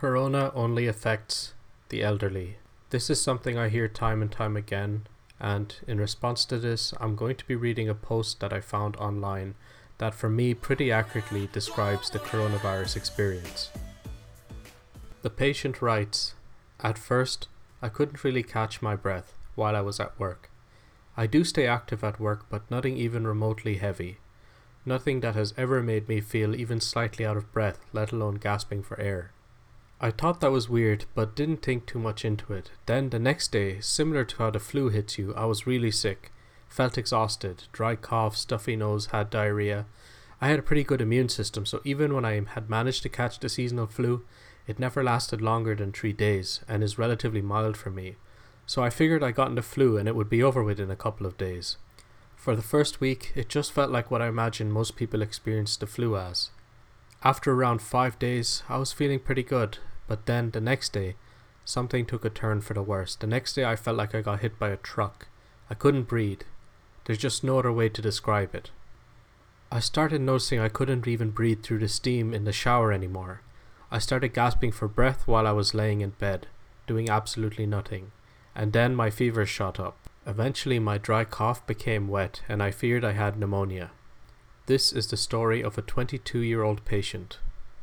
Corona only affects the elderly. This is something I hear time and time again, and in response to this, I'm going to be reading a post that I found online that, for me, pretty accurately describes the coronavirus experience. The patient writes At first, I couldn't really catch my breath while I was at work. I do stay active at work, but nothing even remotely heavy. Nothing that has ever made me feel even slightly out of breath, let alone gasping for air. I thought that was weird, but didn't think too much into it. Then the next day, similar to how the flu hits you, I was really sick. Felt exhausted, dry cough, stuffy nose, had diarrhea. I had a pretty good immune system, so even when I had managed to catch the seasonal flu, it never lasted longer than three days and is relatively mild for me. So I figured I got the flu and it would be over within a couple of days. For the first week, it just felt like what I imagine most people experience the flu as. After around five days, I was feeling pretty good, but then the next day, something took a turn for the worse. The next day, I felt like I got hit by a truck. I couldn't breathe. There's just no other way to describe it. I started noticing I couldn't even breathe through the steam in the shower anymore. I started gasping for breath while I was laying in bed, doing absolutely nothing. And then my fever shot up. Eventually, my dry cough became wet, and I feared I had pneumonia. This is the story of a 22 year old patient